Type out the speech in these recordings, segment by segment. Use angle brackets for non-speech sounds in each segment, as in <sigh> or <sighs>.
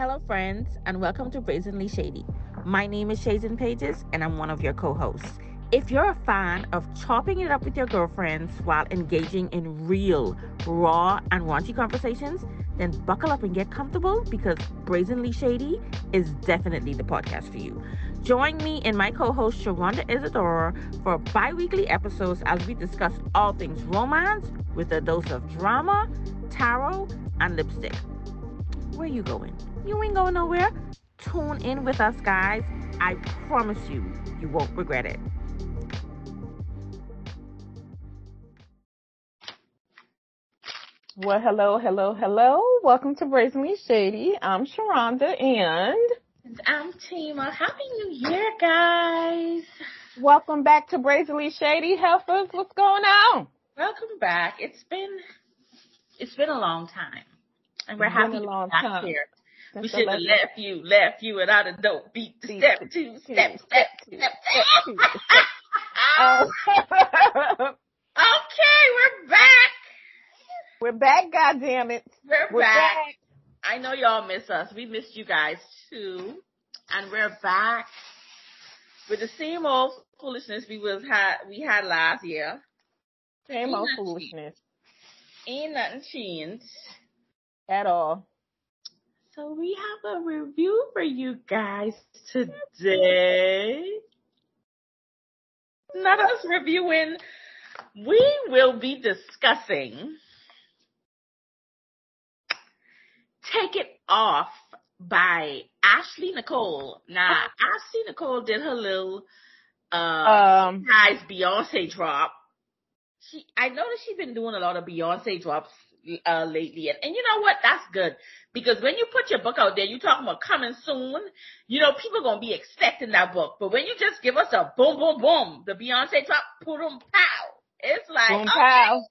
Hello, friends, and welcome to Brazenlee Shadee. My name is Shazen Pages, and I'm one of your co hosts. If you're a fan of chopping it up with your girlfriends while engaging in real, raw, and raunchy conversations, then buckle up and get comfortable because Brazenlee Shadee is definitely the podcast for you. Join me and my co host Sharonda Isadora for bi weekly episodes as we discuss all things romance with a dose of drama, tarot, and lipstick. Where you going? You ain't going nowhere. Tune in with us, guys. I promise you, you won't regret it. Well, hello, hello, hello. Welcome to Brazenlee Shadee. I'm Sharonda and... and I'm Tima. Happy New Year, guys. Welcome back to Brazenlee Shadee. Heifers, what's going on? Welcome back. It's been it's been a long time. And we're happy a long back time. here. Since we should have left you, left you and I'd a dope beat. Step two, step, step, step, step. <laughs> okay, we're back. We're back, goddammit. We're, we're back. back. I know y'all miss us. We missed you guys too. And we're back with the same old foolishness we was had we had last year. Same Ain't old foolishness. Ain't nothing changed. At all. So we have a review for you guys today. Not us reviewing. We will be discussing Take It Off by Ashley Nicole. Now, Ashley Nicole did her little uh um, Beyonce drop. She, I noticed she's been doing a lot of Beyonce drops uh, lately, and, and you know what? That's good because when you put your book out there, you talking about coming soon. You know, people gonna be expecting that book, but when you just give us a boom, boom, boom, the Beyonce drop, put 'em pow. It's like boom, okay, pow.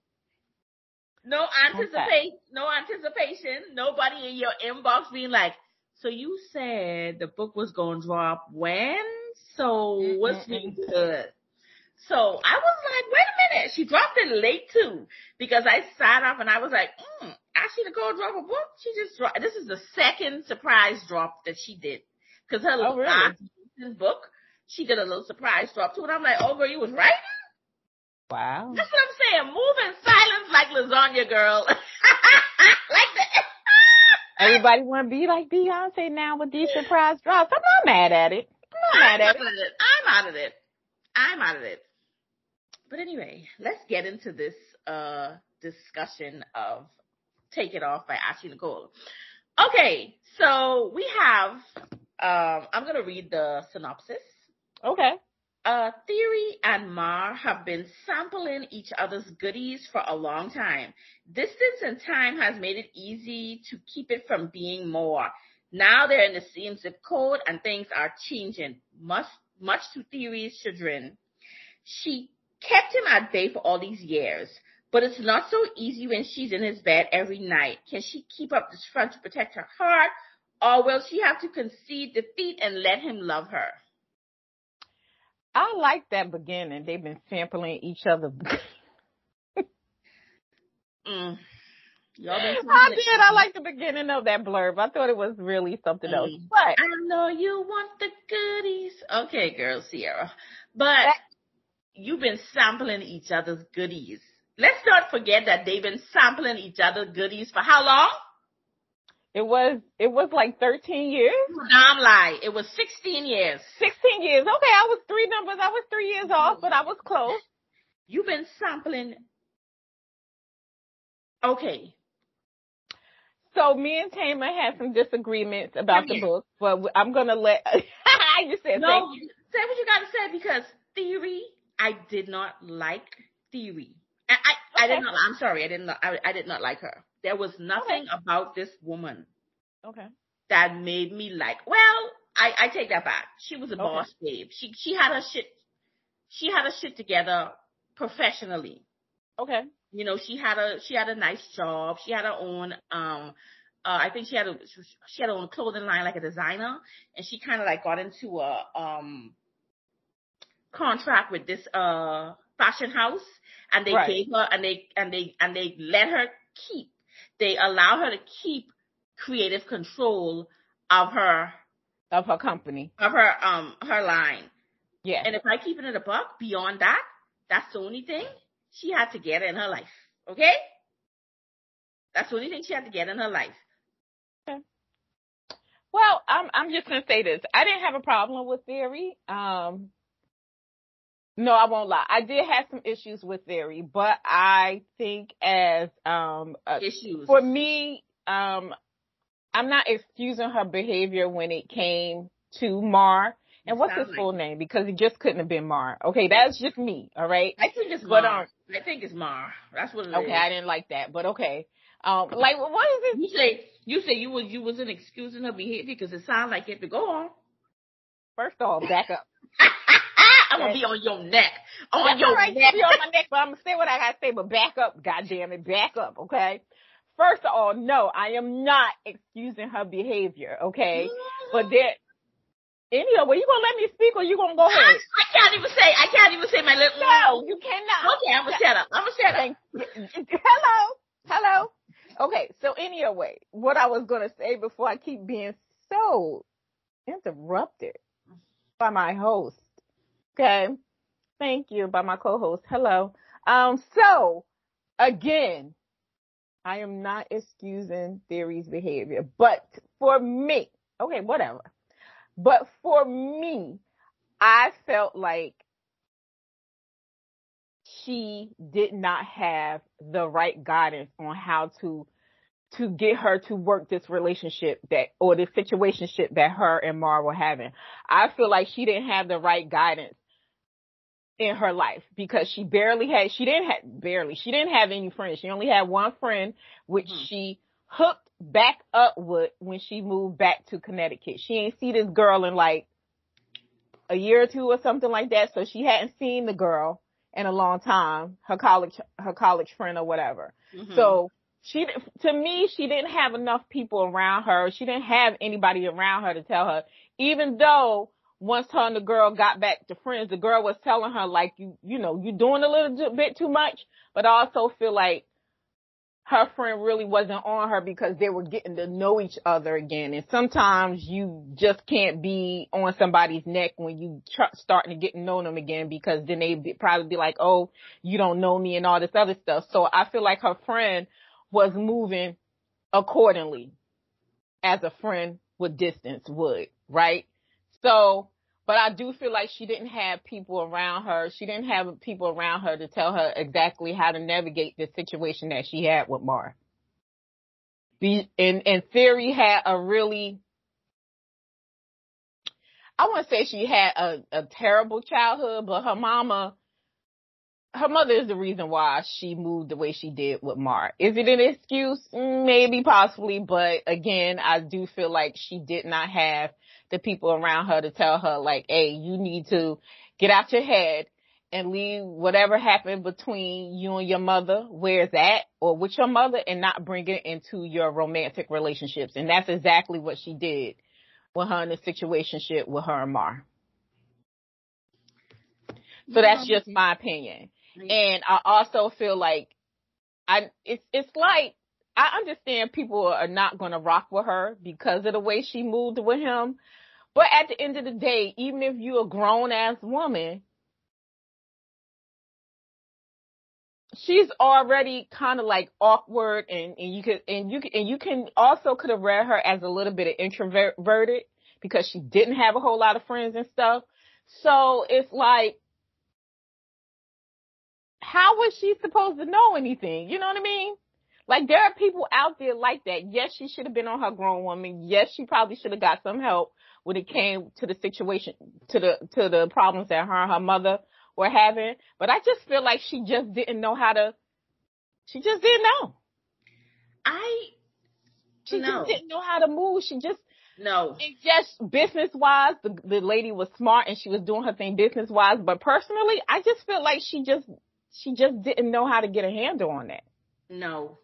No anticipation, no anticipation. Nobody in your inbox being like, so you said the book was going to drop when? So what's good? So I was like, wait a minute. She dropped it late too because I sat up and I was like, mm, Ashley Nicole drop a book. She just dropped. This is the second surprise drop that she did because her oh, really? last book, she did a little surprise drop too. And I'm like, oh girl, you was right. Wow. That's what I'm saying. Move in silence like lasagna girl. <laughs> like the <laughs> Everybody want to be like Beyonce now with these surprise drops. I'm not mad at it. I'm not I'm mad at it. it. I'm out of it. I'm out of it. But anyway, let's get into this uh discussion of Take It Off by Ashley Nicole. Okay, so we have um I'm gonna read the synopsis. Okay. Uh, Theory and Mar have been sampling each other's goodies for a long time. Distance and time has made it easy to keep it from being more. Now they're in the same zip code and things are changing, much, much to Theory's chagrin. She kept him at bay for all these years, but it's not so easy when she's in his bed every night. Can she keep up this front to protect her heart, or will she have to concede defeat and let him love her? I like that beginning. They've been sampling each other. <laughs> mm. I did. I like the beginning of that blurb. I thought it was really something mm. else. But I know you want the goodies. Okay, girl, Sierra. But you've been sampling each other's goodies. Let's not forget that they've been sampling each other's goodies for how long? It was it was like 13 years. No, I'm lying. It was 16 years. 16 years. Okay, I was three numbers. I was three years off, but I was close. You've been sampling. Okay. So me and Tamer had some disagreements about the book, but I'm gonna let. <laughs> I just said no. Say what you gotta say because theory. I did not like theory. I I, okay. I did not. I'm sorry. I did not. I, I did not like her. There was nothing okay. about this woman. Okay. That made me like, well, I, I take that back. She was a okay. boss babe. She she had her shit she had her shit together professionally. Okay. You know, she had a she had a nice job. She had her own um uh, I think she had a she had her own clothing line like a designer and she kind of like got into a um contract with this uh fashion house and they right. gave her and they and they and they let her keep they allow her to keep creative control of her of her company of her um her line. Yeah. And if I keep it in a buck beyond that, that's the only thing she had to get in her life. Okay? That's the only thing she had to get in her life. Okay. Well, I'm I'm just gonna say this. I didn't have a problem with Theory. Um no, I won't lie. I did have some issues with Theory, but I think as um uh, issues for me, um I'm not excusing her behavior when it came to Mar. And what's his full name? Because he just couldn't have been Mar. Okay, that's just me. All right. I think it's Mar. But, um, I think it's Mar. That's what it okay, is. I didn't like that, but okay. Um, like what is it? You say you say you was you wasn't excusing her behavior because it sounded like it. But go on. First off, back up. I'm gonna be on your neck. On That's your right, neck. Be on my neck, but I'm gonna say what I gotta say. But back up, goddamn it, back up, okay? First of all, no, I am not excusing her behavior, okay? But there, Anyway, well, you gonna let me speak or you gonna go ahead? I, I can't even say. I can't even say my little. No, you cannot. Okay, I'm gonna shut up. I'm gonna shut up. Hello, hello. Okay, so anyway, what I was gonna say before I keep being so interrupted by my host. Okay, thank you by my co-host. Hello. Um, so again, I am not excusing Theory's behavior, but for me, okay, whatever. But for me, I felt like she did not have the right guidance on how to to get her to work this relationship that or this situationship that her and Mar were having. I feel like she didn't have the right guidance in her life because she barely had she didn't have barely she didn't have any friends. She only had one friend which mm-hmm. she hooked back up with when she moved back to Connecticut. She ain't see this girl in like a year or two or something like that. So she hadn't seen the girl in a long time, her college, her college friend or whatever. Mm-hmm. So she, to me, she didn't have enough people around her. She didn't have anybody around her to tell her, even though once her and the girl got back to friends, the girl was telling her like, you, you know, you're doing a little bit too much, but I also feel like her friend really wasn't on her because they were getting to know each other again. And sometimes you just can't be on somebody's neck when you tr- starting to get to know them again because then they be, probably be like, oh, you don't know me and all this other stuff. So I feel like her friend was moving accordingly as a friend with distance would, right? So but I do feel like she didn't have people around her. She didn't have people around her to tell her exactly how to navigate the situation that she had with Mar. The, and, and Theory had a really, I wouldn't say she had a, a terrible childhood, but her mama, her mother is the reason why she moved the way she did with Mar. Is it an excuse? Mm, maybe, possibly, but again, I do feel like she did not have the people around her to tell her like, hey, you need to get out your head and leave whatever happened between you and your mother where it's at or with your mother and not bring it into your romantic relationships. And that's exactly what she did with her in the situationship with her and Mar. So that's just my opinion. And I also feel like I, it's, it's like, I understand people are not going to rock with her because of the way she moved with him. But at the end of the day, even if you're a grown ass woman, she's already kind of like awkward and, and you could, and you and you can also could have read her as a little bit of introverted because she didn't have a whole lot of friends and stuff. So it's like, how was she supposed to know anything? You know what I mean? Like there are people out there like that. Yes, she should have been on her grown woman. Yes, she probably should have got some help when it came to the situation, to the, to the problems that her and her mother were having. But I just feel like she just didn't know how to, she just didn't know. I, she no. just didn't know how to move. She just, no. It just business wise, the, the lady was smart and she was doing her thing business wise. But personally, I just feel like she just, she just didn't know how to get a handle on that. No.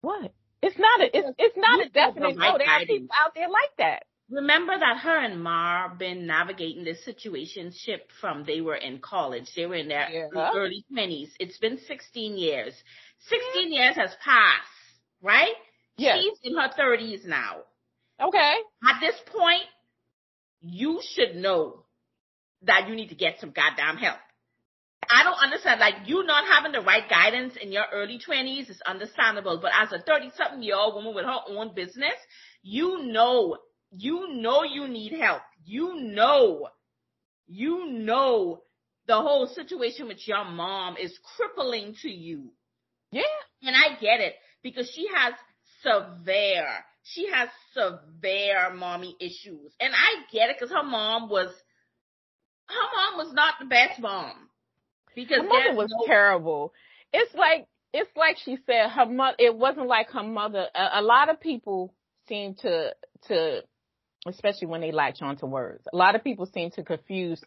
What? It's not a, it's, it's not a definite no. There are people out there like that. Remember that her and Mar been navigating this situation ship from they were in college. They were in their yeah. early twenties. It's been 16 years. 16 years has passed, right? Yeah. She's in her 30s now. Okay. At this point, you should know that you need to get some goddamn help. I don't understand. Like you not having the right guidance in your early twenties is understandable, but as a thirty-something year old woman with her own business, you know, you know you need help. You know, you know the whole situation with your mom is crippling to you. Yeah. And I get it because she has severe, she has severe mommy issues. And I get it because her mom was, her mom was not the best mom. Because her mother was no- terrible. It's like, it's like she said, her mother, it wasn't like her mother, a, a lot of people seem to, to, especially when they latch onto words, a lot of people seem to confuse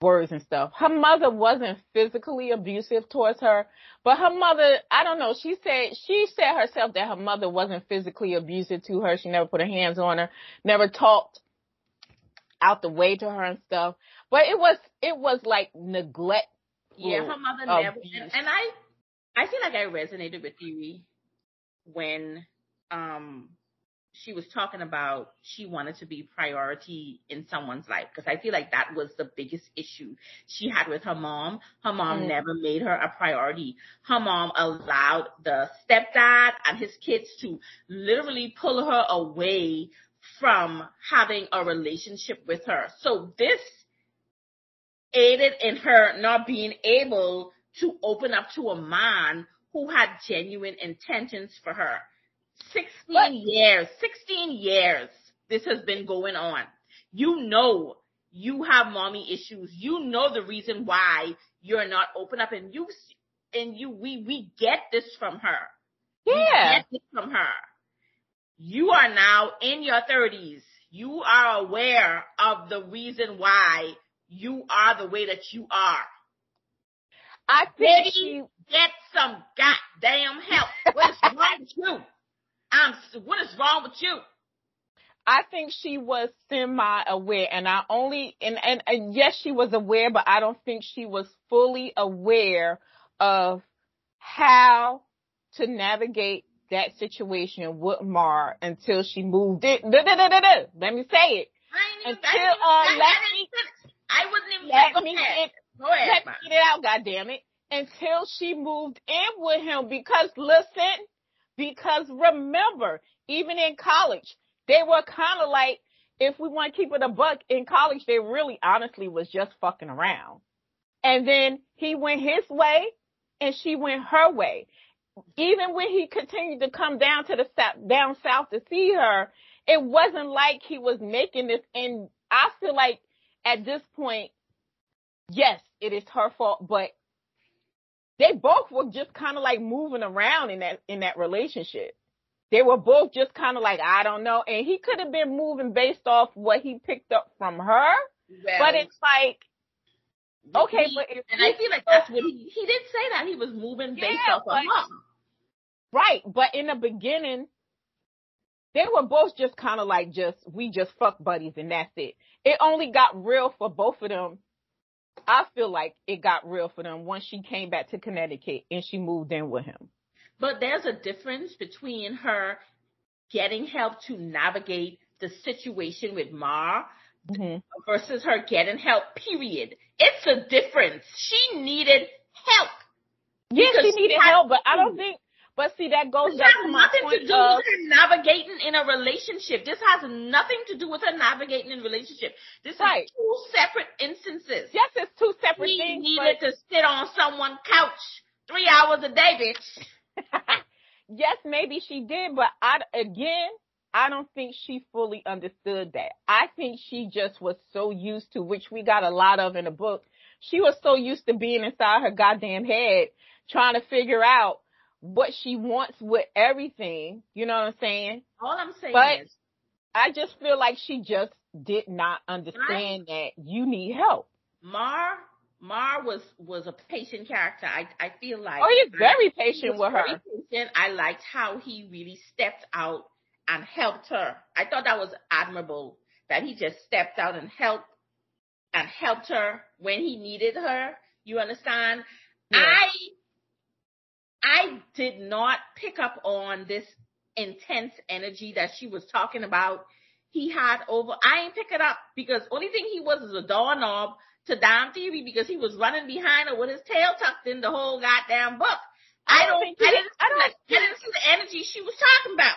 words and stuff. Her mother wasn't physically abusive towards her, but her mother, I don't know, she said, she said herself that her mother wasn't physically abusive to her. She never put her hands on her, never talked out the way to her and stuff. But it was, it was like neglect. Yeah, her mother never, and, and I, I feel like I resonated with you when, um, she was talking about she wanted to be priority in someone's life because I feel like that was the biggest issue she had with her mom. Her mom mm. never made her a priority. Her mom allowed the stepdad and his kids to literally pull her away from having a relationship with her. So this aided in her not being able to open up to a man who had genuine intentions for her. 16 what? years, 16 years this has been going on. You know you have mommy issues. You know the reason why you're not open up and you and you we we get this from her. Yeah. We get this from her. You are now in your 30s. You are aware of the reason why you are the way that you are. I think Maybe get some goddamn help. What is wrong with you? I'm, what is wrong with you? I think she was semi aware and I only, and, and, and yes, she was aware, but I don't think she was fully aware of how to navigate that situation with Mar until she moved it. Let me say it. Until, uh, let me, I wasn't even let me get, let me get it out, goddamn it. Until she moved in with him because listen, because remember, even in college, they were kind of like, if we want to keep it a buck, in college, they really honestly was just fucking around. And then he went his way and she went her way. Even when he continued to come down to the south, down south to see her, it wasn't like he was making this. And I feel like at this point, yes, it is her fault, but they both were just kind of like moving around in that in that relationship. They were both just kind of like I don't know, and he could have been moving based off what he picked up from her. Well, but it's like okay, he, but and I feel like that's what he he did say that he was moving based yeah, off of her. Right, but in the beginning, they were both just kind of like just we just fuck buddies and that's it. It only got real for both of them I feel like it got real for them once she came back to Connecticut and she moved in with him. But there's a difference between her getting help to navigate the situation with Mar mm-hmm. versus her getting help, period. It's a difference. She needed help. Yes, she needed help, but I don't think but see, that goes this back to my nothing point to do of, with her navigating in a relationship. This has nothing to do with her navigating in a relationship. This right. is two separate instances. Yes, it's two separate she things. She needed but... to sit on someone's couch three hours a day, bitch. <laughs> yes, maybe she did, but I again, I don't think she fully understood that. I think she just was so used to, which we got a lot of in the book. She was so used to being inside her goddamn head, trying to figure out what she wants with everything. You know what I'm saying? All I'm saying but is, I just feel like she just did not understand that you need help. Mar, Mar was was a patient character. I I feel like oh, he's very patient with her. Patient. I liked how he really stepped out and helped her. I thought that was admirable that he just stepped out and helped and helped her when he needed her. You understand? Yeah. I I did not pick up on this intense energy that she was talking about he had over. I ain't pick it up because only thing he was is a doorknob to Dom TV because he was running behind her with his tail tucked in the whole goddamn book. I don't, I, don't I didn't, I don't, I didn't see the energy she was talking about.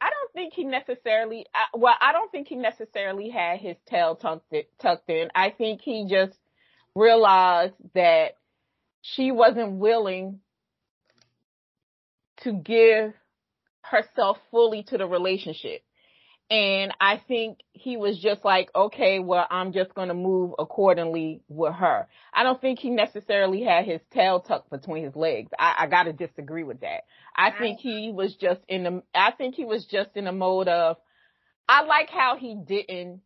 I don't think he necessarily. Well, I don't think he necessarily had his tail tucked tucked in. I think he just realized that she wasn't willing to give herself fully to the relationship. And I think he was just like, okay, well, I'm just going to move accordingly with her. I don't think he necessarily had his tail tucked between his legs. I, I got to disagree with that. I think he was just in the, I think he was just in a mode of, I like how he didn't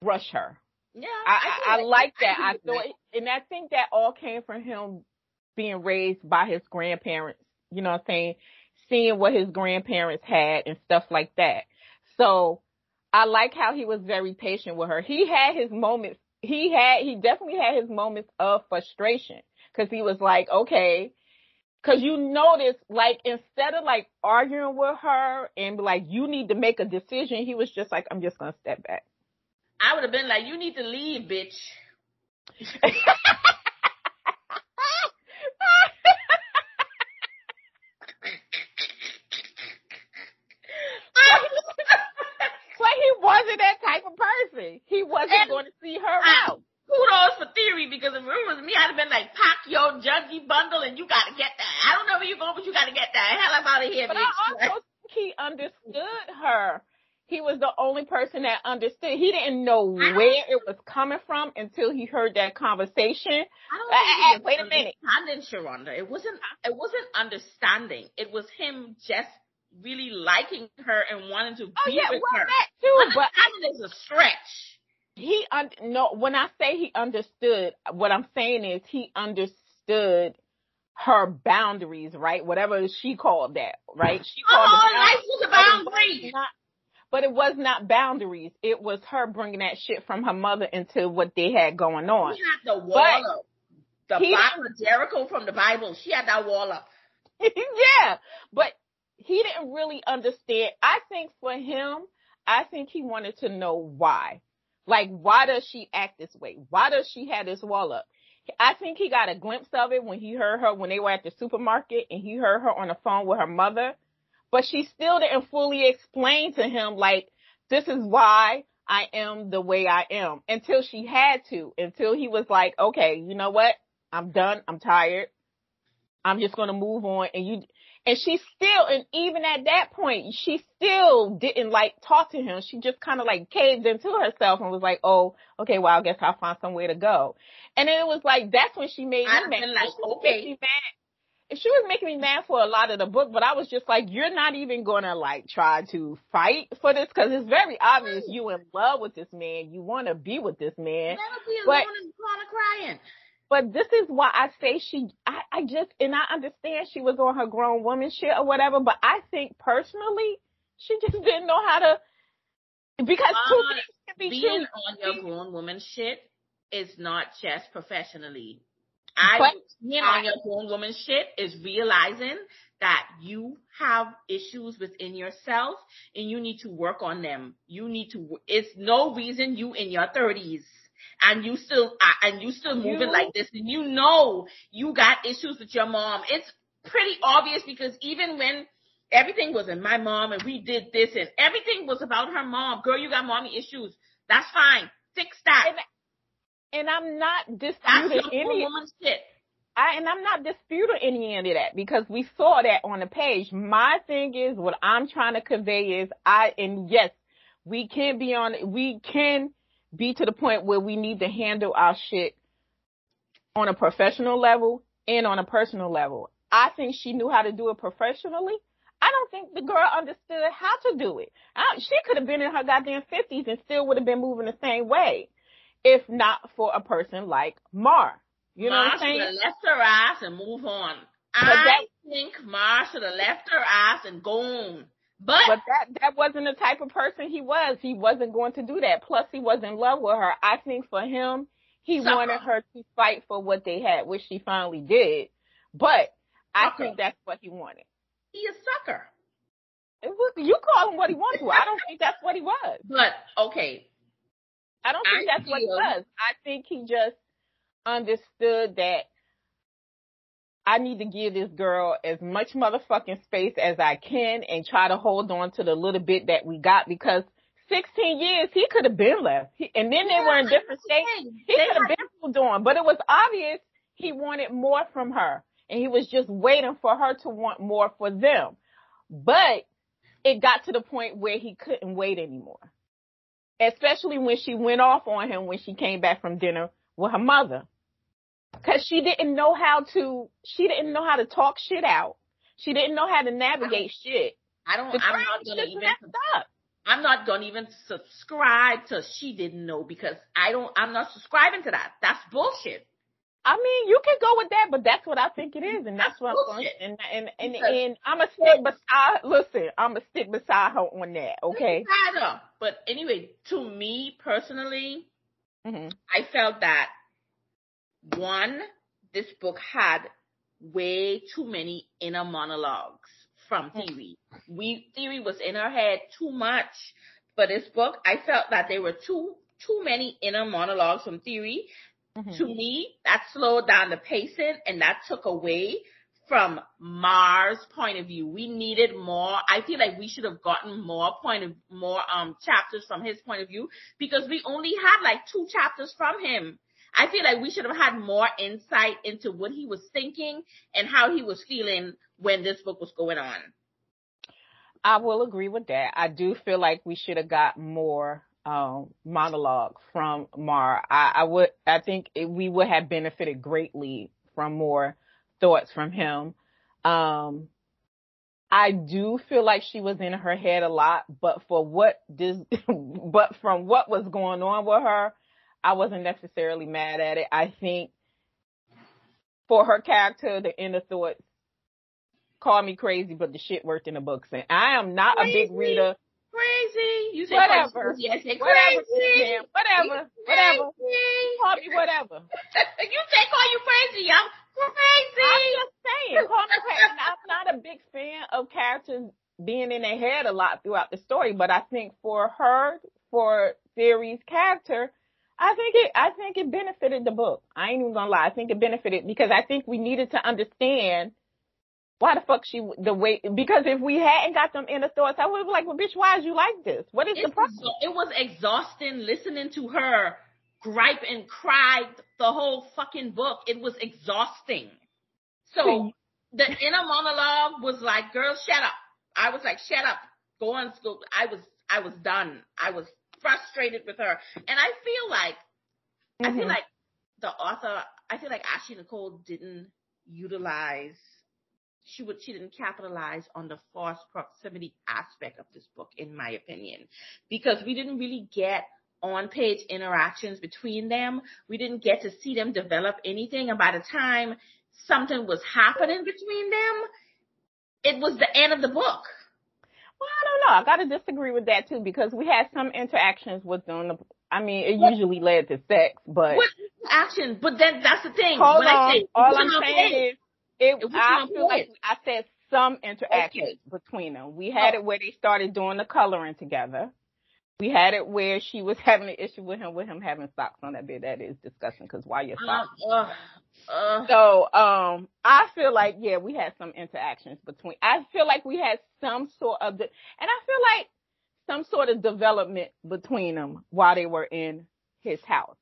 rush her. Yeah. I, I, I like that. I thought, and I think that all came from him being raised by his grandparents. You know what I'm saying? seeing what his grandparents had and stuff like that. So I like how he was very patient with her. He had his moments. He had, he definitely had his moments of frustration because he was like, okay, Cause you notice, like, instead of like arguing with her and like, you need to make a decision, he was just like, I'm just gonna step back. I would have been like, you need to leave, bitch. <laughs> type of person. He wasn't and going to see her I, out. Kudos for theory because if it was me, I'd have been like, pack your junkie bundle and you gotta get that. I don't know where you're going, but you gotta get that. Hell, I'm out of here, but bitch. I also think he understood her. He was the only person that understood. He didn't know where it was coming from until he heard that conversation. I don't uh, wait a minute. Understanding Sharonda. It wasn't, it wasn't understanding. It was him just really liking her and wanting to oh, be yeah, with well, her. That too, but I is a stretch. He un- no. When I say he understood, what I'm saying is he understood her boundaries, right? Whatever she called that, right? She oh, called oh, life was a boundary. But it was not boundaries. It was her bringing that shit from her mother into what they had going on. She had the wall but up. The Bible, Jericho from the Bible. She had that wall up. <laughs> yeah, but he didn't really understand. I think for him, I think he wanted to know why. Like, why does she act this way? Why does she have this wall up? I think he got a glimpse of it when he heard her when they were at the supermarket and he heard her on the phone with her mother. But she still didn't fully explain to him, like, this is why I am the way I am until she had to, until he was like, okay, you know what? I'm done. I'm tired. I'm just going to move on. And you, and she still, and even at that point, she still didn't like talk to him. She just kind of like caved into herself and was like, oh, okay, well, I guess I'll find somewhere to go. And then it was like, that's when she made me mad. Like, okay. Me mad. And she was making me mad for a lot of the book, but I was just like, you're not even gonna like try to fight for this because it's very obvious you in love with this man. You want to be with this man. Never be alone but, and crying. But this is why I say she, I, I just, and I understand she was on her grown woman shit or whatever, but I think personally, she just didn't know how to, because uh, two things can be being true. on your grown woman shit is not just professionally. I, but, being I, on your grown woman shit is realizing that you have issues within yourself and you need to work on them. You need to, it's no reason you in your thirties and you still and you still moving you, like this and you know you got issues with your mom. It's pretty obvious because even when everything was in my mom and we did this and everything was about her mom, girl, you got mommy issues. That's fine. Fix that. And, and I'm not disputing any woman's shit. I, and I'm not disputing any end of that because we saw that on the page. My thing is what I'm trying to convey is I, and yes, we can be on, we can be to the point where we need to handle our shit on a professional level and on a personal level. I think she knew how to do it professionally. I don't think the girl understood how to do it. I, she could have been in her goddamn fifties and still would have been moving the same way, if not for a person like Mar. You know what I'm saying? should have left her ass and move on. But I that, think Mar should have left her ass and gone. But, but that that wasn't the type of person he was. He wasn't going to do that. Plus, he was in love with her. I think for him, he so, wanted her to fight for what they had, which she finally did. But I think that's what he wanted. He a sucker. It was, you call him what he wanted to. I don't think that's what he was. But okay. I don't think I that's feel, what he was. I think he just understood that I need to give this girl as much motherfucking space as I can and try to hold on to the little bit that we got because 16 years, he could have been left. He, and then yeah, they were in different states. He could have been moved on, but it was obvious he wanted more from her and he was just waiting for her to want more for them. But it got to the point where he couldn't wait anymore. Especially when she went off on him when she came back from dinner with her mother. Cause she didn't know how to, she didn't know how to talk shit out. She didn't know how to navigate I shit. I don't, I'm not gonna even, I'm not gonna even subscribe to she didn't know because I don't, I'm not subscribing to that. That's bullshit. I mean, you can go with that, but that's what I think it is, and that's, that's what I'm going. And and and, and I'm a stick beside. Listen, I'm a stick beside her on that. Okay. But anyway, to me personally, mm-hmm. I felt that one, this book had way too many inner monologues from. Theory. We Theory was in her head too much for this book. I felt that there were too too many inner monologues from Theory Mm-hmm. To me, that slowed down the pacing and that took away from Mar's point of view. We needed more. I feel like we should have gotten more point of more um chapters from his point of view because we only had like two chapters from him. I feel like we should have had more insight into what he was thinking and how he was feeling when this book was going on. I will agree with that. I do feel like we should have got more um, monologue from Mar. I, I would, I think it, we would have benefited greatly from more thoughts from him. Um, I do feel like she was in her head a lot, but for what this, <laughs> but from what was going on with her, I wasn't necessarily mad at it. I think for her character, the inner thoughts call me crazy, but the shit worked in the books. And I am not crazy. a big reader crazy. You say whatever. Crazy. I say whatever, crazy. Whatever. Whatever. Call me whatever. <laughs> you say call you crazy. I'm crazy. I'm just saying. Call me crazy. I'm not a big fan of characters being in their head a lot throughout the story, but I think for her, for Theory's character, I think it, I think it benefited the book. I ain't even gonna lie. I think it benefited because I think we needed to understand why the fuck she the way because if we hadn't got them inner thoughts, I would be like, well, bitch, why is you like this? What is it's, the problem? It was exhausting listening to her gripe and cry the whole fucking book. It was exhausting. So the inner monologue was like, girl, shut up. I was like, shut up. Go on school. I was, I was done. I was frustrated with her. And I feel like, mm-hmm. I feel mm-hmm. like the author, I feel like Ashley Nicole didn't utilize she would she didn't capitalize on the force proximity aspect of this book, in my opinion, because we didn't really get on page interactions between them. We didn't get to see them develop anything, and by the time something was happening between them, it was the end of the book. Well, I don't know. I got to disagree with that too because we had some interactions with them. I mean, it what? usually led to sex, but what action? But then that's the thing. Hold when on. I say, All I'm saying is it, it I feel like I said some interactions okay. between them. We had oh. it where they started doing the coloring together. We had it where she was <laughs> having an issue with him, with him having socks on that bed. That is disgusting because why your socks? Uh, uh, uh. So, um, I feel like, yeah, we had some interactions between, I feel like we had some sort of, and I feel like some sort of development between them while they were in his house.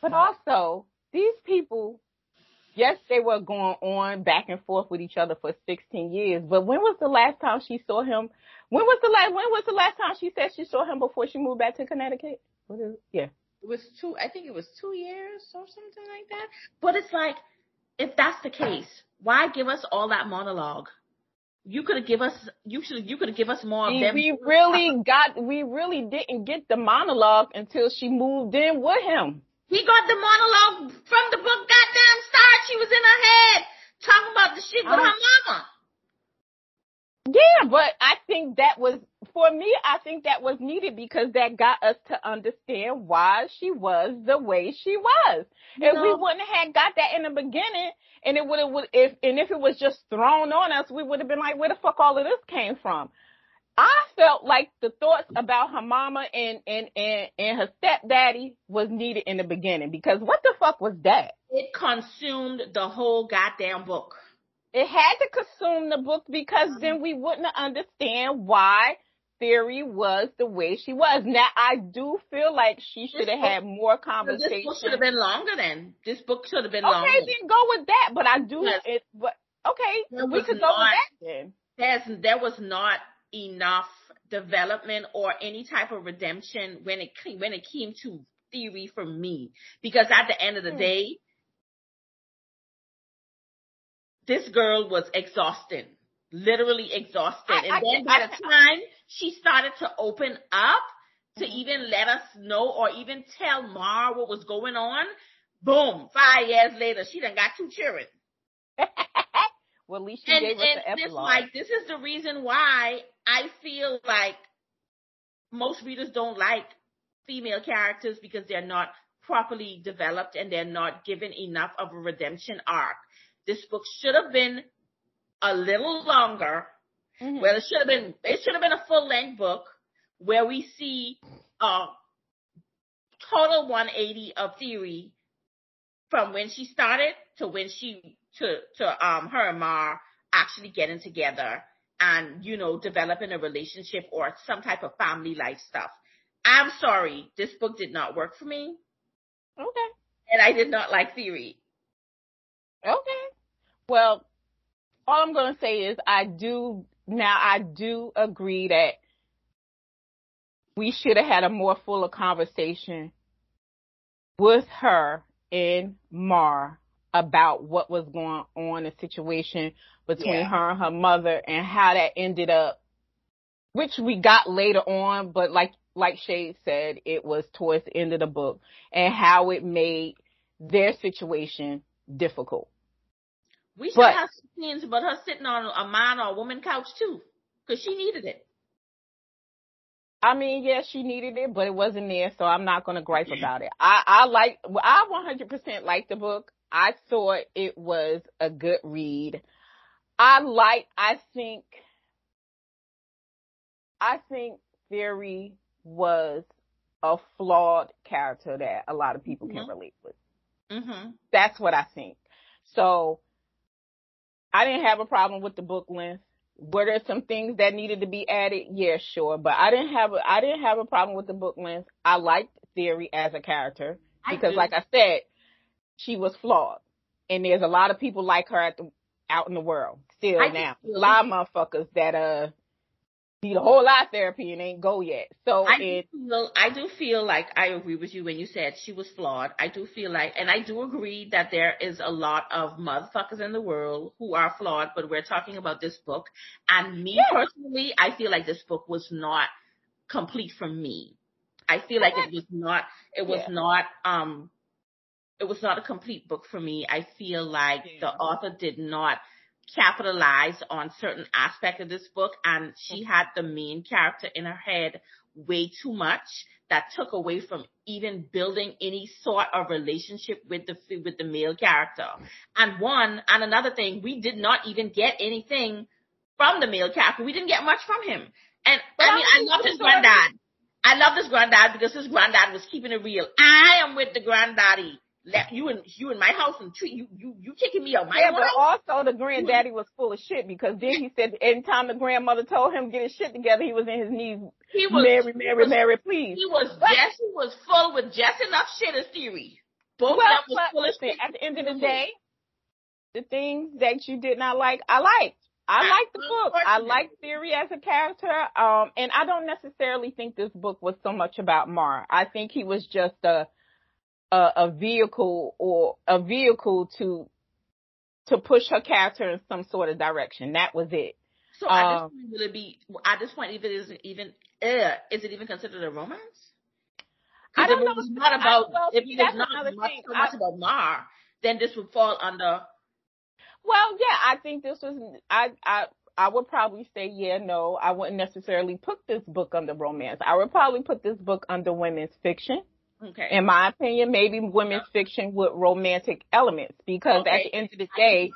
But also, these people yes, they were going on back and forth with each other for 16 years, but when was the last time she saw him? When was the last, when was the last time she said she saw him before she moved back to Connecticut? What is, yeah. It was two, I think it was two years or something like that. But it's like, if that's the case, why give us all that monologue? You could have give us, you should, you could have give us more of them. We really got, we really didn't get the monologue until she moved in with him. He got the monologue from the book goddamn start. She was in her head talking about the shit with her mama. Yeah, but I think that was, for me, I think that was needed because that got us to understand why she was the way she was. If we wouldn't have got that in the beginning and it would have, if, and if it was just thrown on us, we would have been like, where the fuck all of this came from? I felt like the thoughts about her mama and, and, and, and her stepdaddy was needed in the beginning because what the fuck was that? It consumed the whole goddamn book. It had to consume the book because mm-hmm. then we wouldn't understand why Theory was the way she was. Now I do feel like she should have had more conversation. This book should have been longer then. This book should have been okay, longer. Okay, then go with that. But I do yes. it but okay, there we could not, go with that then. There's there was not enough development or any type of redemption when it when it came to theory for me because at the end of the hmm. day this girl was exhausted, literally exhausted. I, and I, then by I, the time she started to open up to mm-hmm. even let us know or even tell Mar what was going on, boom, five years later, she done got two children. <laughs> well, at least she and, gave us the epilogue. Like, this is the reason why I feel like most readers don't like female characters because they're not properly developed and they're not given enough of a redemption arc. This book should have been a little longer. Mm-hmm. Well, it should have been, it should have been a full length book where we see a total 180 of theory from when she started to when she, to, to, um, her and Mar actually getting together and, you know, developing a relationship or some type of family life stuff. I'm sorry, this book did not work for me. Okay. And I did not like theory. Okay. Well, all I'm going to say is I do, now I do agree that we should have had a more fuller conversation with her and Mar about what was going on, the situation between yeah. her and her mother and how that ended up, which we got later on, but like, like Shade said, it was towards the end of the book and how it made their situation difficult. We should but, have scenes about her sitting on a man or a woman couch too, because she needed it. I mean, yes, she needed it, but it wasn't there, so I'm not going to gripe about it. I, I like, I 100% like the book. I thought it was a good read. I like, I think, I think Theory was a flawed character that a lot of people mm-hmm. can relate with. Mm-hmm. That's what I think. So I didn't have a problem with the book length. Were there some things that needed to be added? Yeah, sure. But I didn't have a, I didn't have a problem with the book length. I liked Theory as a character because like I said, she was flawed. And there's a lot of people like her at the, out in the world still I now. A lot of motherfuckers that, uh, need a whole lot of therapy and ain't go yet. So I it, do feel, I do feel like I agree with you when you said she was flawed. I do feel like, and I do agree that there is a lot of motherfuckers in the world who are flawed, but we're talking about this book. And me personally, I feel like this book was not complete for me. I feel like it was not, it was yeah. not, um, it was not a complete book for me. I feel like yeah. the author did not capitalize on certain aspect of this book and she mm-hmm. had the main character in her head way too much that took away from even building any sort of relationship with the with the male character. And one and another thing, we did not even get anything from the male character. We didn't get much from him. And but I mean, I love his granddad. I love this granddad because his granddad was keeping it real. I am with the granddaddy left you in you in my house and treat you you you kicking me out my yeah, but also the granddaddy was full of shit because then he said anytime the grandmother told him to get his shit together, he was in his knees. He was Mary, Mary, was, Mary, please. He was but, Jesse was full with just enough shit as theory. Both well, of was full of shit. At the end of the day, the things that you did not like, I liked. I like the book. I like Theory as a character. Um, and I don't necessarily think this book was so much about Mar. I think he was just a a, a vehicle or a vehicle to to push her character in some sort of direction. That was it. So um, at this point, will it be? At this point, even is it even uh, is it even considered a romance? I don't know. It's not about. I, well, if it's not much, so much I, about Mar, then this would fall under. Well, yeah, I think this was. I I I would probably say, yeah, no, I wouldn't necessarily put this book under romance. I would probably put this book under women's fiction. Okay. In my opinion, maybe women's fiction with romantic elements because okay. at the end of the day,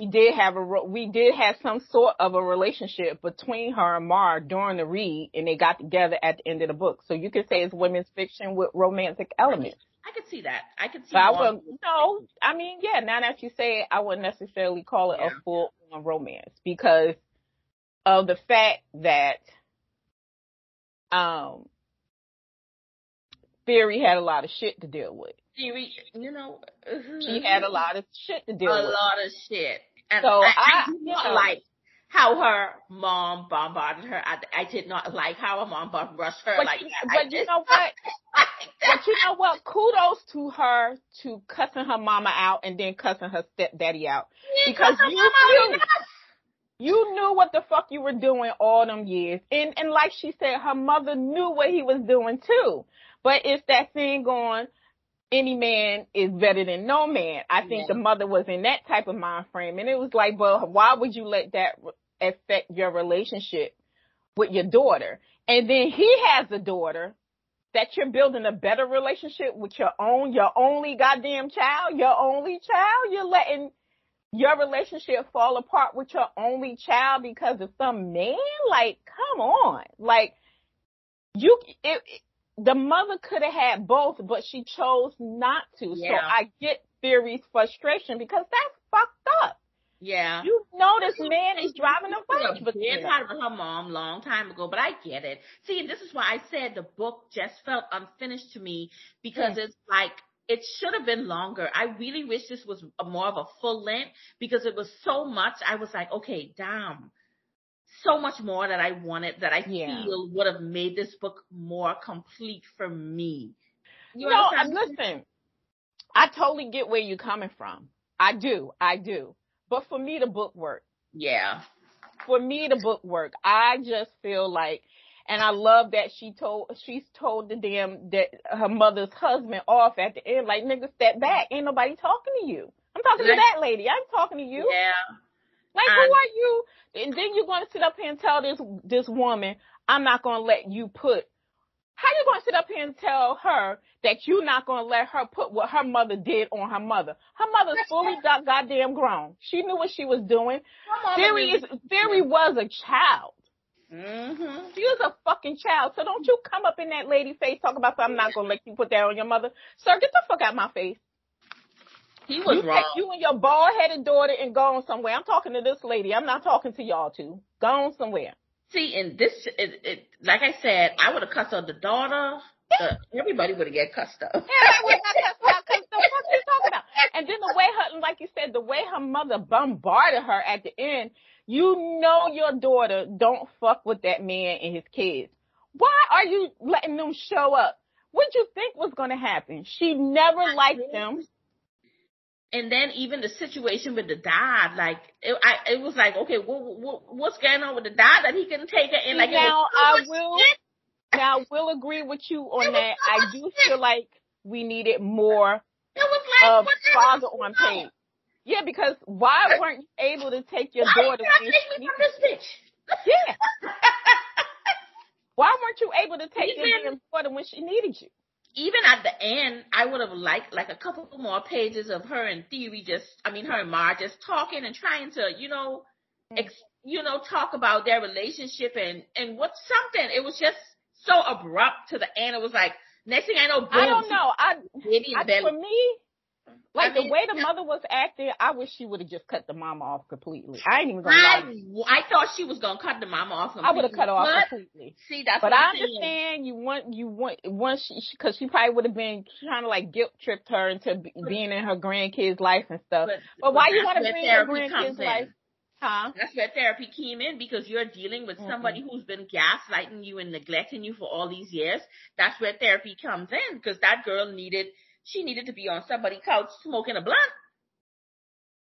we did have a we did have some sort of a relationship between her and Mar during the read, and they got together at the end of the book. So you could say it's women's fiction with romantic elements. I could see that. I could see. But I would no. I mean, yeah. Now that you say it, I wouldn't necessarily call it yeah. a full on romance because of the fact that um Theory had a lot of shit to deal with. Theory, you know, uh-huh. she had a lot of shit to deal a with. A lot of shit. And so I, I, I do not know, like how her mom bombarded her. I, I did not like how her mom brushed her but like you. But you know what? <laughs> but you know what? Kudos to her to cussing her mama out and then cussing her stepdaddy out. because you knew, you knew what the fuck you were doing all them years. And and like she said, her mother knew what he was doing too. But it's that thing going, any man is better than no man. I think yeah. the mother was in that type of mind frame. And it was like, well, why would you let that affect your relationship with your daughter? And then he has a daughter that you're building a better relationship with your own, your only goddamn child, your only child. You're letting your relationship fall apart with your only child because of some man. Like, come on. Like, you, it, the mother could have had both, but she chose not to. Yeah. So I get Theory's frustration because that's fucked up. Yeah. You know this man is driving a bus. But they tired of her mom long time ago, but I get it. See, this is why I said the book just felt unfinished to me because it's like it should have been longer. I really wish this was more of a full length because it was so much. I was like, okay, damn so much more that I wanted that I yeah. feel would have made this book more complete for me. You no, listen, I totally get where you're coming from. I do, I do. But for me, the book worked. Yeah. For me, the book worked. I just feel like, and I love that she told, she's told the damn, that her mother's husband off at the end, like, nigga, step back. Ain't nobody talking to you. I'm talking like, to that lady. I'm talking to you. Yeah. Like, who are you? And then you're going to sit up here and tell this this woman, I'm not going to let you put. How you going to sit up here and tell her that you're not going to let her put what her mother did on her mother? Her mother's fully got goddamn grown. She knew what she was doing. Theory is Theory was a child. Mm-hmm. She was a fucking child. So don't you come up in that lady face talk about I'm not gonna let you put that on your mother. Sir, get the fuck out my face. He was you wrong. Take you and your bald headed daughter and go on somewhere. I'm talking to this lady. I'm not talking to y'all two. Go on somewhere. See, and this, it, it, like I said, I would have cussed out the daughter. The, everybody would have get cussed up. Yeah, I would not cussed out because the fuck you talking about? And then the way her, like you said, the way her mother bombarded her at the end, you know your daughter don't fuck with that man and his kids. Why are you letting them show up? What you think was going to happen? She never liked them and then even the situation with the dad, like it, I, it was like, okay, what, what, what's going on with the dad that he couldn't take it? And like, now I will, now will agree with you on that. I do feel like we needed more like, of father on page. Yeah, because why weren't you able to take your why daughter? Take me from this bitch? Yeah. <laughs> why weren't you able to take your daughter when she needed you? Even at the end, I would have liked like a couple more pages of her and Theory just, I mean, her and Mar just talking and trying to, you know, mm-hmm. ex, you know, talk about their relationship and, and what something. It was just so abrupt to the end. It was like, next thing I know, boom, I don't know. I, I for me, like I mean, the way the mother was acting, I wish she would have just cut the mama off completely. I ain't even gonna I, lie. I thought she was gonna cut the mama off completely. I would have cut her off completely. See, that's but I understand you want you want once she because she probably would have been trying to like guilt tripped her into being in her grandkids' life and stuff. But, but why you want to bring your grandkids' life? Huh? That's where therapy came in because you're dealing with mm-hmm. somebody who's been gaslighting you and neglecting you for all these years. That's where therapy comes in because that girl needed she needed to be on somebody's couch smoking a blunt.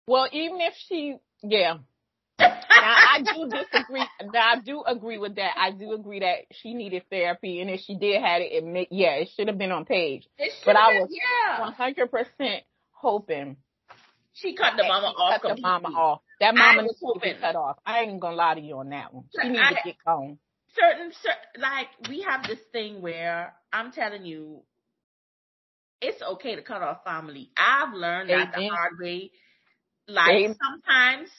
Well, even if she, yeah. now, I do disagree. Now, I do agree with that. I do agree that she needed therapy, and if she did have it, it yeah, it should have been on page. but I was one hundred percent hoping she cut the mama off. Cut the mama off That mama needs to be cut off. I ain't gonna lie to you on that one. She needs to get gone. Certain, certain, like we have this thing where I'm telling you, it's okay to cut off family. I've learned Amen. that the hard way. Like Amen. sometimes,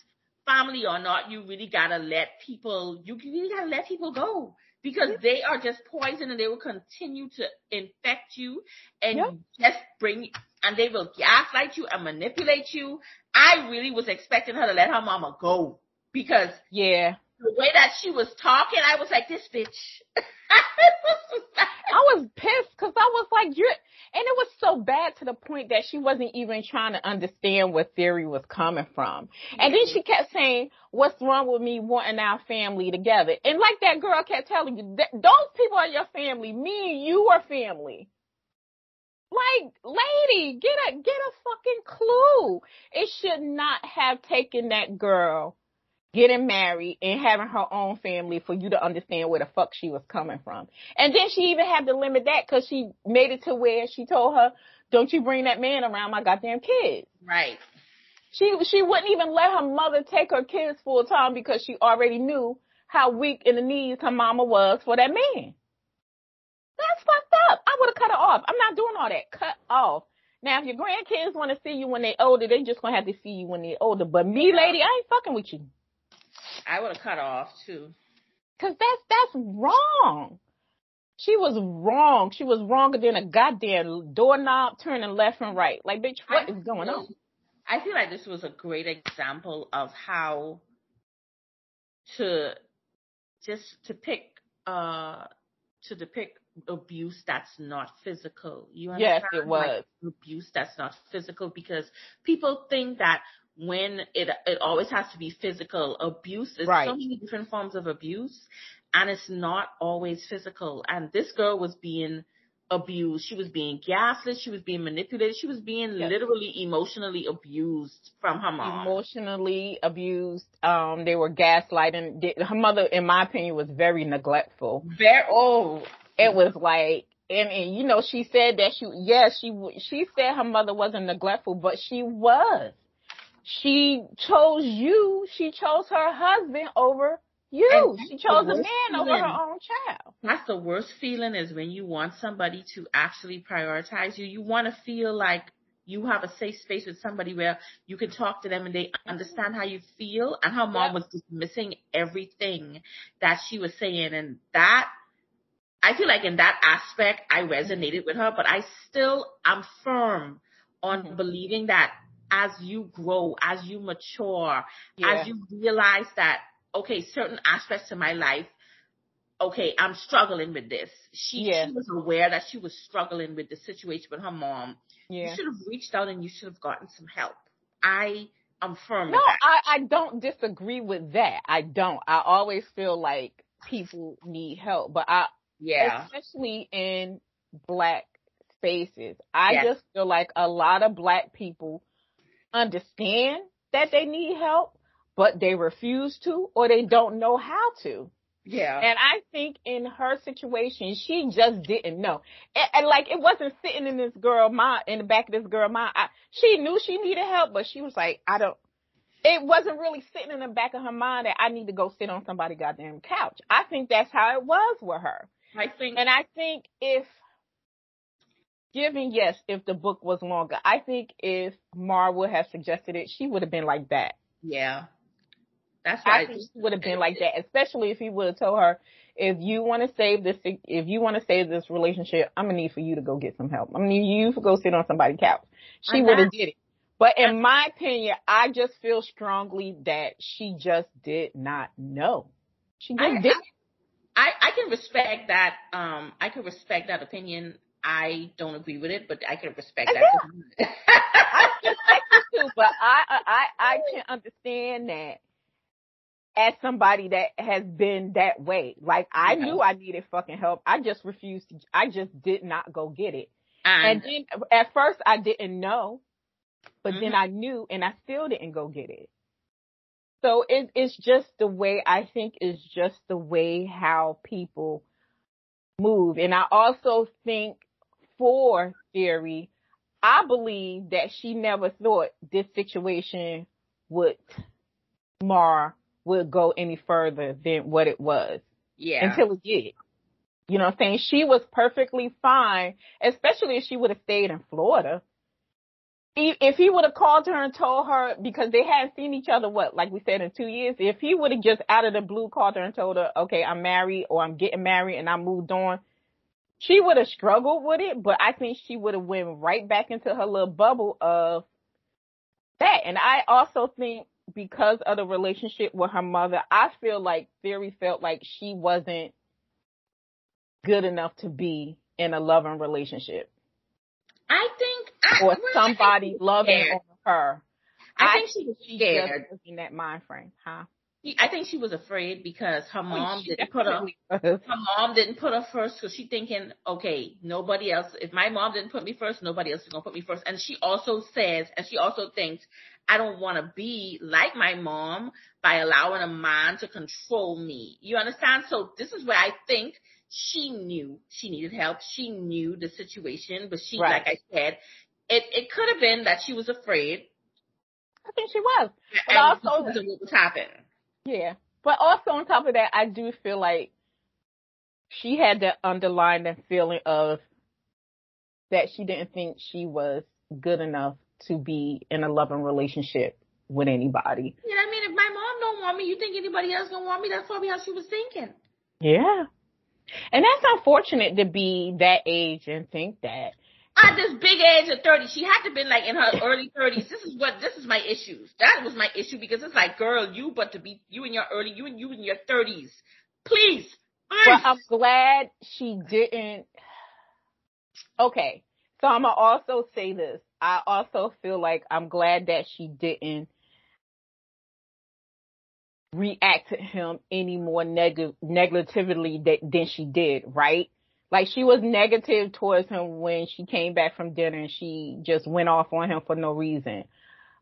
family or not, you really gotta let people. You really gotta let people go because they are just poison and they will continue to infect you and yep. just bring and they will gaslight you and manipulate you. I really was expecting her to let her mama go because yeah, the way that she was talking, I was like, this bitch. I was pissed because I was like, you're, and it was so bad to the point that she wasn't even trying to understand where theory was coming from. And then she kept saying, what's wrong with me wanting our family together? And like that girl kept telling you, those people are your family. Me and you are family. Like, lady, get a, get a fucking clue. It should not have taken that girl getting married and having her own family for you to understand where the fuck she was coming from. And then she even had to limit that because she made it to where she told her, don't you bring that man around my goddamn kids. Right. She, she wouldn't even let her mother take her kids full time because she already knew how weak in the knees her mama was for that man. That's fucked up. I would have cut her off. I'm not doing all that. Cut off. Now, if your grandkids want to see you when they're older, they just gonna have to see you when they're older. But me, lady, I ain't fucking with you. I would have cut off too. Cause that's that's wrong. She was wrong. She was wronger than a goddamn doorknob turning left and right. Like, bitch, what I, is going on? I feel like this was a great example of how to just to pick uh to depict abuse that's not physical. You understand? Yes, it was like abuse that's not physical because people think that when it it always has to be physical abuse. There's right. so many different forms of abuse, and it's not always physical. And this girl was being abused. She was being gaslit. She was being manipulated. She was being literally emotionally abused from her mom. Emotionally abused. Um, they were gaslighting. Her mother, in my opinion, was very neglectful. Very. Oh, it was like. And, and you know, she said that she, yes, she, she said her mother wasn't neglectful, but she was she chose you. She chose her husband over you. She chose a man feeling. over her own child. That's the worst feeling is when you want somebody to actually prioritize you. You want to feel like you have a safe space with somebody where you can talk to them and they understand how you feel. And her mom yep. was dismissing everything that she was saying. And that, I feel like in that aspect, I resonated with her, but I still, I'm firm on mm-hmm. believing that as you grow, as you mature, yeah. as you realize that, okay, certain aspects of my life, okay, I'm struggling with this. She, yeah. she was aware that she was struggling with the situation with her mom. Yeah. You should have reached out and you should have gotten some help. I am firm. No, I, I don't disagree with that. I don't. I always feel like people need help, but I, yeah, especially in black spaces, I yes. just feel like a lot of black people understand that they need help, but they refuse to or they don't know how to. Yeah. And I think in her situation, she just didn't know. And, and, like it wasn't sitting in this girl mind, in the back of this girl mind. I, she knew she needed help, but she was like, I don't, it wasn't really sitting in the back of her mind that I need to go sit on somebody's goddamn couch. I think that's how it was with her. I think, and I think if given yes, if the book was longer, I think if Mar would have suggested it, she would have been like that. Yeah. That's right. I think she would have been like that, especially if he would have told her, if you want to save this, if you want to save this relationship, I'm gonna need for you to go get some help. I'm gonna need you to go sit on somebody's couch. She would have did it. But in my opinion, I just feel strongly that she just did not know. She just I, did. I, I can respect that. Um, I can respect that opinion. I don't agree with it, but I can respect that. I respect it too, but I, I, I can understand that as somebody that has been that way. Like I yeah. knew I needed fucking help. I just refused to, I just did not go get it. And, and then at first I didn't know, but mm-hmm. then I knew and I still didn't go get it. So it, it's just the way I think is just the way how people move. And I also think for theory, I believe that she never thought this situation would Mar would go any further than what it was. Yeah. Until it did. You know what I'm saying? She was perfectly fine, especially if she would have stayed in Florida. If he would have called her and told her, because they hadn't seen each other, what, like we said, in two years, if he would have just out of the blue called her and told her, okay, I'm married or I'm getting married and I moved on, she would have struggled with it, but I think she would have went right back into her little bubble of that. And I also think because of the relationship with her mother, I feel like Theory felt like she wasn't good enough to be in a loving relationship. I think I, or somebody loving on her. I, I think she was scared in that mind frame, huh? I think she was afraid because her oh, mom didn't put her. Her mom didn't put her first because she thinking, okay, nobody else. If my mom didn't put me first, nobody else is gonna put me first. And she also says, and she also thinks, I don't want to be like my mom by allowing a man to control me. You understand? So this is where I think she knew she needed help. She knew the situation, but she, right. like I said, it, it could have been that she was afraid. I think she was. But and also, what was happening. Yeah. But also on top of that, I do feel like she had to underline that underlying feeling of that she didn't think she was good enough to be in a loving relationship with anybody. Yeah, I mean, if my mom don't want me, you think anybody else gonna want me? That's probably how she was thinking. Yeah. And that's unfortunate to be that age and think that. At this big age of 30, she had to been like in her early 30s. This is what, this is my issues. That was my issue because it's like, girl, you, but to be, you in your early, you and you in your 30s. Please. Well, I'm glad she didn't. Okay. So I'm gonna also say this. I also feel like I'm glad that she didn't react to him any more neg- negatively that, than she did, right? Like she was negative towards him when she came back from dinner and she just went off on him for no reason.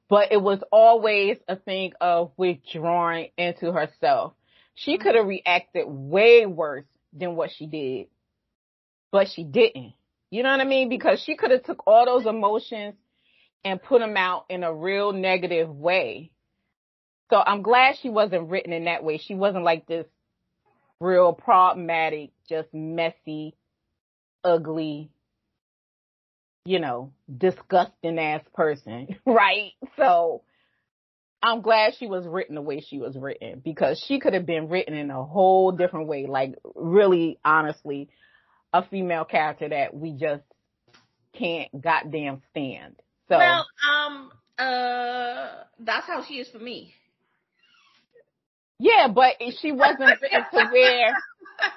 But it was always a thing of withdrawing into herself. She mm-hmm. could have reacted way worse than what she did, but she didn't. You know what I mean? Because she could have took all those emotions and put them out in a real negative way so I'm glad she wasn't written in that way. She wasn't like this real problematic, just messy, ugly, you know, disgusting ass person, <laughs> right? So I'm glad she was written the way she was written because she could have been written in a whole different way, like really honestly, a female character that we just can't goddamn stand. So Well, um uh that's how she is for me. Yeah, but she wasn't <laughs> written to where,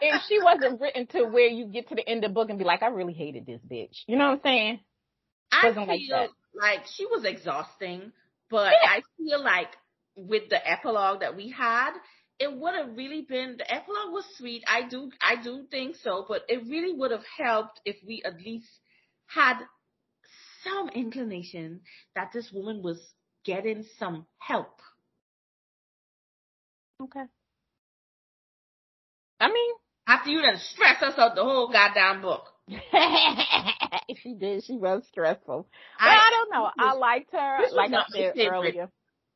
if she wasn't written to where you get to the end of the book and be like, I really hated this bitch. You know what I'm saying? I wasn't feel like, like, she was exhausting, but yeah. I feel like with the epilogue that we had, it would have really been the epilogue was sweet. I do I do think so, but it really would have helped if we at least had some inclination that this woman was getting some help Okay. I mean, after you done stress us out the whole goddamn book. <laughs> she did. She was stressful. I, I don't know. I liked her. Like I said earlier.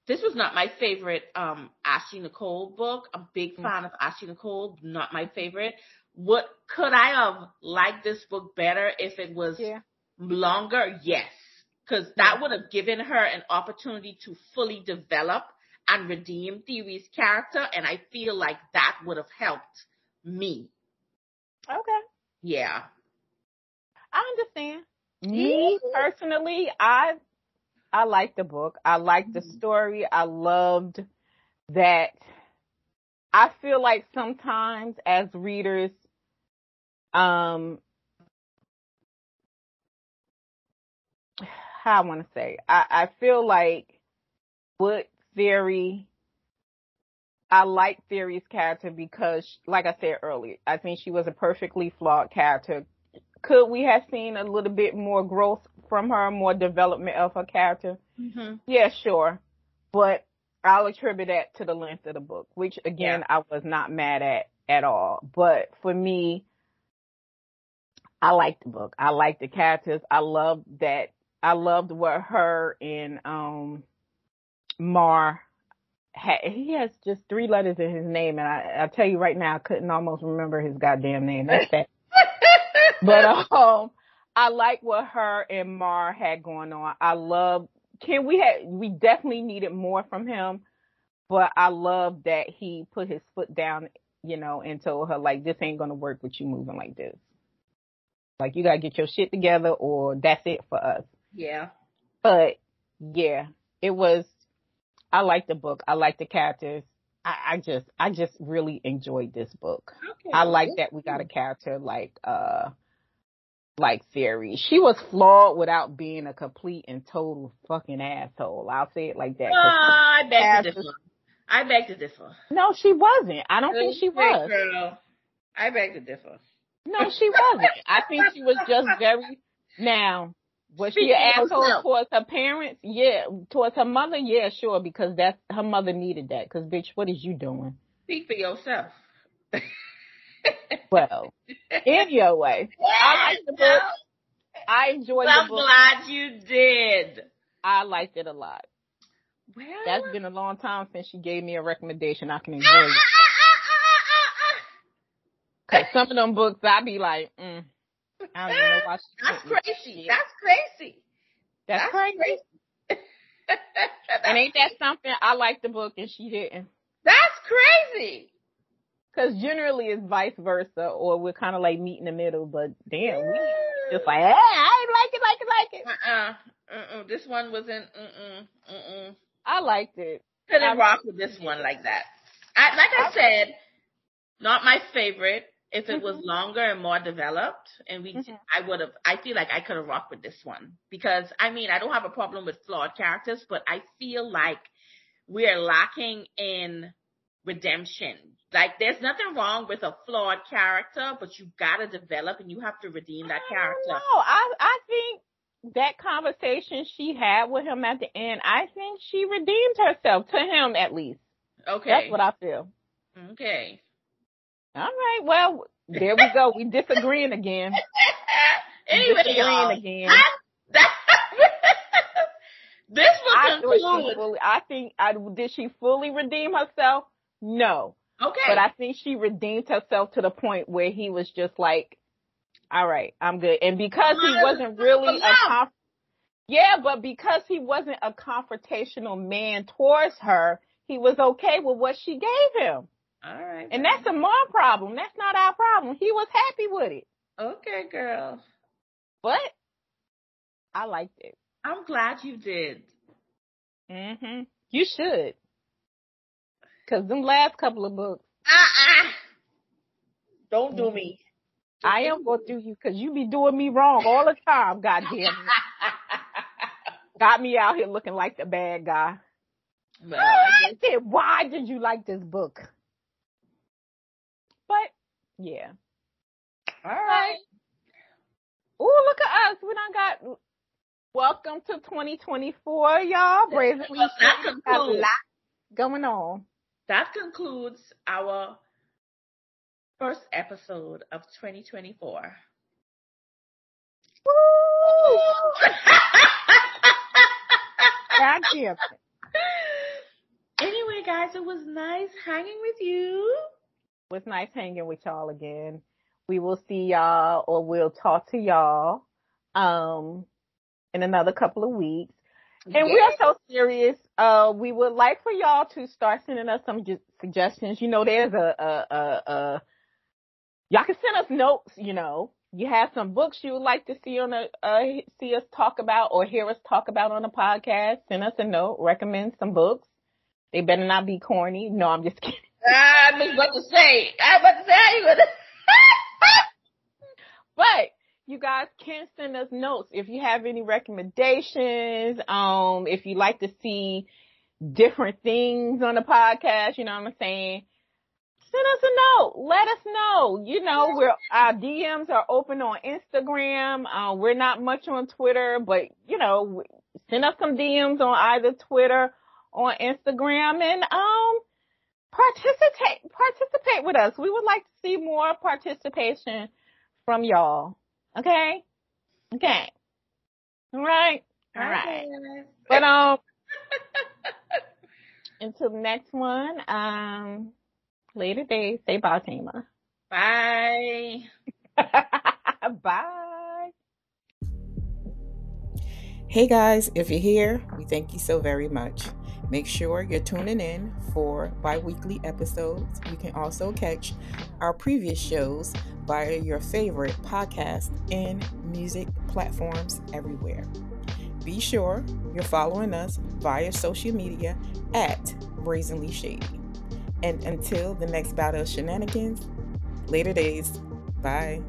This was not my favorite um Ashley Nicole book. I'm a big mm. fan of Ashley Nicole. Not my favorite. What could I have liked this book better if it was yeah. longer? Yes, because that would have given her an opportunity to fully develop and redeem Theory's character, and I feel like that would have helped me. Okay. Yeah. I understand. Me personally, I I like the book. I like the mm-hmm. story. I loved that. I feel like sometimes as readers, um, <sighs> how I want to say, I, I feel like what Theory. I like Theory's character because, like I said earlier, I think she was a perfectly flawed character. Could we have seen a little bit more growth from her, more development of her character? Mm-hmm. Yeah, sure. But I'll attribute that to the length of the book, which again, yeah. I was not mad at at all. But for me, I liked the book. I liked the characters. I loved that. I loved what her and, um, Mar he has just three letters in his name, and I, I tell you right now, I couldn't almost remember his goddamn name. That's that. <laughs> but um, I like what her and Mar had going on. I love. Can we had we definitely needed more from him, but I love that he put his foot down, you know, and told her like, this ain't gonna work with you moving like this. Like you gotta get your shit together, or that's it for us. Yeah. But yeah, it was I like the book. I like the characters. I, I just I just really enjoyed this book. Okay. I like that we got a character like uh like Theory. She was flawed without being a complete and total fucking asshole. I'll say it like that. Uh, I beg to differ. I beg to differ. No, she wasn't. I don't think she was. Girl. I beg to differ. No, she wasn't. I think she was just <laughs> very now was she an asshole herself. towards her parents? Yeah. Towards her mother? Yeah, sure, because that's her mother needed that. Cause bitch, what is you doing? Speak for yourself. <laughs> well, in your way. I like the book. I enjoyed well, the book. I'm glad you did. I liked it a lot. Well, that's been a long time since she gave me a recommendation. I can enjoy it. <laughs> Cause some of them books, I be like, mm, I don't know why That's crazy. That's crazy. That's, That's crazy. crazy. <laughs> and ain't that something? I like the book and she didn't. That's crazy. Cause generally it's vice versa, or we're kind of like meet in the middle. But damn, we just like, hey, I like it, like it, like it. Uh uh-uh. uh. This one wasn't. Uh uh. Uh. I liked it. Couldn't rock with this one like that. I, like I said, not my favorite if it was mm-hmm. longer and more developed and we mm-hmm. I would have I feel like I could have rocked with this one because I mean I don't have a problem with flawed characters but I feel like we're lacking in redemption. Like there's nothing wrong with a flawed character but you got to develop and you have to redeem that character. No, I I think that conversation she had with him at the end, I think she redeemed herself to him at least. Okay. That's what I feel. Okay. All right. Well, there we go. We disagreeing again. <laughs> anyway, disagreeing again. I, <laughs> this was I, fully, I think I did she fully redeem herself? No. Okay. But I think she redeemed herself to the point where he was just like, all right, I'm good. And because he wasn't really a conf- yeah, but because he wasn't a confrontational man towards her, he was okay with what she gave him. All right. And that's a mom problem. That's not our problem. He was happy with it. Okay, girl. But I liked it. I'm glad you did. Mhm. You should. Cause them last couple of books. Uh-uh. Don't do me. I am gonna do you because you be doing me wrong all the time, goddamn it. <laughs> Got me out here looking like the bad guy. Well, I said, why did you like this book? Yeah. All right. Oh, look at us. We done got welcome to 2024, y'all. Brazenlee well, that concludes, a lot going on. That concludes our first episode of 2024. Woo! <laughs> Anyway, guys, it was nice hanging with you was nice hanging with y'all again. We will see y'all or we'll talk to y'all um in another couple of weeks. And we are so serious. Uh, we would like for y'all to start sending us some ju- suggestions. You know, there's a, a, a, a, y'all can send us notes, you know. You have some books you would like to see on a, uh, see us talk about or hear us talk about on a podcast. Send us a note, recommend some books. They better not be corny. No, I'm just <laughs> kidding. I was about to say, I was about to say, <laughs> but you guys can send us notes if you have any recommendations. Um, if you like to see different things on the podcast, you know what I'm saying? Send us a note. Let us know. You know, we're, our DMs are open on Instagram. Uh, we're not much on Twitter, but you know, send us some DMs on either Twitter or Instagram and, um, participate participate with us. We would like to see more participation from y'all. Okay? Okay. All right. All right. But um <laughs> Until the next one, um, later days. Say bye, Tama. <laughs> Bye. bye. Hey guys, if you're here, we thank you so very much. Make sure you're tuning in for bi weekly episodes. You can also catch our previous shows via your favorite podcast and music platforms everywhere. Be sure you're following us via social media at Brazenlee Shadee. And until the next bout of shenanigans, later days. Bye.